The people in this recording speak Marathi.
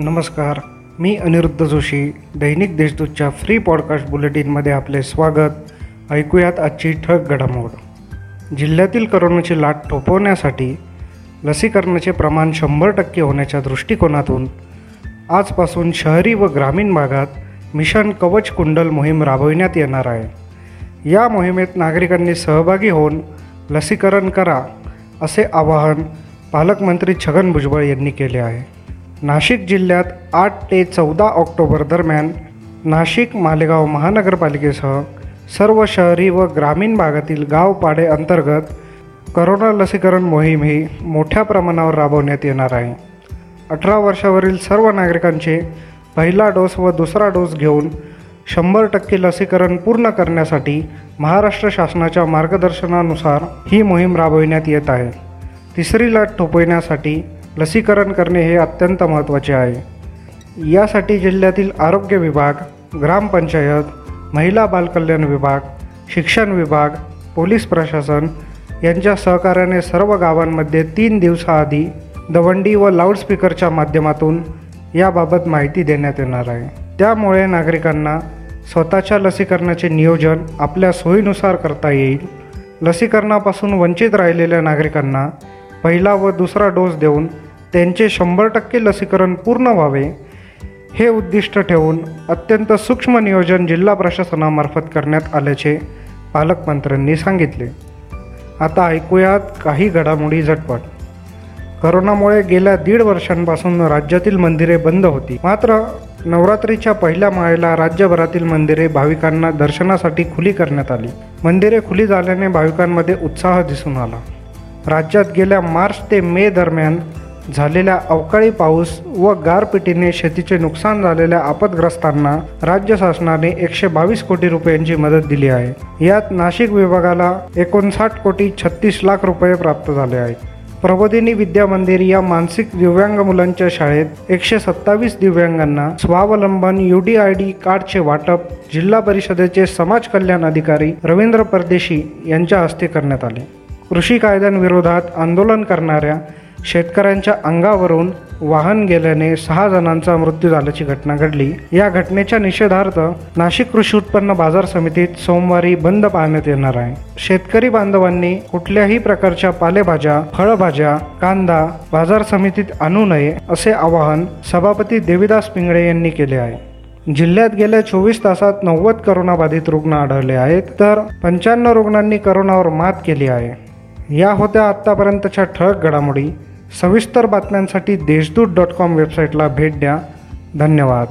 नमस्कार. मी अनिरुद्ध जोशी दैनिक देशदूतच्या फ्री पॉडकास्ट बुलेटिनमध्ये आपले स्वागत. ऐकूयात आजची ठळक घडामोड. जिल्ह्यातील करोनाची लाट थोपवण्यासाठी लसीकरणाचे प्रमाण शंभर टक्के होण्याच्या दृष्टिकोनातून आजपासून शहरी व ग्रामीण भागात मिशन कवच कुंडल मोहीम राबविण्यात येणार आहे. या मोहिमेत नागरिकांनी सहभागी होऊन लसीकरण करा असे आवाहन पालकमंत्री छगन भुजबळ यांनी केले आहे. नाशिक जिल्ह्यात आठ ते चौदा ऑक्टोबर दरम्यान नाशिक मालेगाव महानगरपालिकेसह सर्व शहरी व ग्रामीण भागातील गावपाडे अंतर्गत करोना लसीकरण मोहीम ही मोठ्या प्रमाणावर राबवण्यात येणार आहे. अठरा वर्षावरील सर्व नागरिकांचे पहिला डोस व दुसरा डोस घेऊन शंभर टक्के लसीकरण पूर्ण करण्यासाठी महाराष्ट्र शासनाच्या मार्गदर्शनानुसार ही मोहीम राबविण्यात येत आहे. तिसरी लाट थोपविण्यासाठी लसीकरण करणे हे अत्यंत महत्त्वाचे आहे. यासाठी जिल्ह्यातील आरोग्य विभाग ग्रामपंचायत महिला बालकल्याण विभाग शिक्षण विभाग पोलीस प्रशासन यांच्या सहकार्याने सर्व गावांमध्ये तीन दिवसाआधी दवंडी व लाऊडस्पीकरच्या माध्यमातून याबाबत माहिती देण्यात येणार आहे. त्यामुळे नागरिकांना स्वतःच्या लसीकरणाचे नियोजन आपल्या सोयीनुसार करता येईल. लसीकरणापासून वंचित राहिलेल्या नागरिकांना पहिला व दुसरा डोस देऊन त्यांचे शंभर टक्के लसीकरण पूर्ण व्हावे हे उद्दिष्ट ठेवून अत्यंत सूक्ष्म नियोजन जिल्हा प्रशासनामार्फत करण्यात आल्याचे पालकमंत्र्यांनी सांगितले. आता ऐकूयात काही घडामोडी झटपट. करोनामुळे गेल्या दीड वर्षांपासून राज्यातील मंदिरे बंद होती. मात्र नवरात्रीच्या पहिल्या माळेला राज्यभरातील मंदिरे भाविकांना दर्शनासाठी खुली करण्यात आली. मंदिरे खुली झाल्याने भाविकांमध्ये उत्साह दिसून आला. राज्यात गेल्या मार्च ते मे दरम्यान झालेल्या अवकाळी पाऊस व गारपिटीने शेतीचे नुकसान झालेल्या आपदग्रस्तांना राज्य शासनाने एकशे बावीस कोटी रुपयांची मदत दिली आहे. यात नाशिक विभागाला एकोणसाठ कोटी छत्तीस लाख रुपये प्राप्त झाले आहेत. प्रबोधिनी विद्या मंदिर या मानसिक दिव्यांग मुलांच्या शाळेत एकशे सत्तावीस दिव्यांगांना स्वावलंबन यू डी आय डी कार्डचे वाटप जिल्हा परिषदेचे समाज कल्याण अधिकारी रवींद्र परदेशी यांच्या हस्ते करण्यात आले. कृषी कायद्यांविरोधात आंदोलन करणाऱ्या शेतकऱ्यांच्या अंगावरून वाहन गेल्याने सहा जणांचा मृत्यू झाल्याची घटना घडली. या घटनेच्या निषेधार्थ नाशिक कृषी उत्पन्न बाजार समितीत सोमवारी बंद पाळण्यात येणार आहे. शेतकरी बांधवांनी कुठल्याही प्रकारच्या पालेभाज्या फळभाज्या कांदा बाजार समितीत आणू नये असे आवाहन सभापती देविदास पिंगळे यांनी केले आहे. जिल्ह्यात गेल्या चोवीस तासात नव्वद करोनाबाधित रुग्ण आढळले आहेत तर पंच्याण्णव रुग्णांनी करोनावर मात केली आहे. या होत्या आत्तापर्यंतच्या ठळक घडामोडी. सविस्तर बातम्यांसाठी देशदूत डॉट कॉम वेबसाईटला भेट द्या. धन्यवाद.